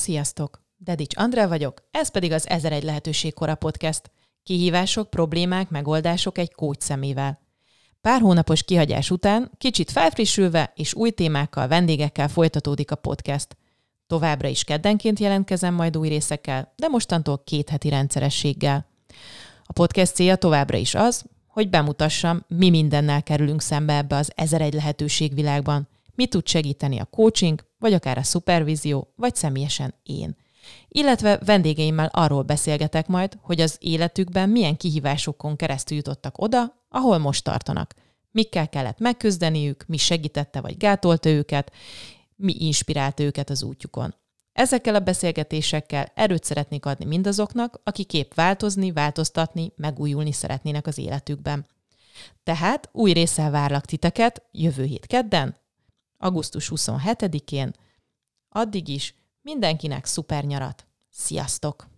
Sziasztok! Dedics Andrá vagyok, ez pedig az 1001 lehetőség kora podcast. Kihívások, problémák, megoldások egy kócs szemével. Pár hónapos kihagyás után, kicsit felfrissülve és új témákkal, vendégekkel folytatódik a podcast. Továbbra is keddenként jelentkezem majd új részekkel, de mostantól két heti rendszerességgel. A podcast célja továbbra is az, hogy bemutassam, mi mindennel kerülünk szembe ebbe az 1001 lehetőség világban, mi tud segíteni a coaching, vagy akár a szupervízió, vagy személyesen én. Illetve vendégeimmel arról beszélgetek majd, hogy az életükben milyen kihívásokon keresztül jutottak oda, ahol most tartanak. Mikkel kellett megküzdeniük, mi segítette vagy gátolta őket, mi inspirálta őket az útjukon. Ezekkel a beszélgetésekkel erőt szeretnék adni mindazoknak, akik épp változni, változtatni, megújulni szeretnének az életükben. Tehát új részsel várlak titeket jövő hét kedden, augusztus 27-én. Addig is mindenkinek szuper nyarat. Sziasztok!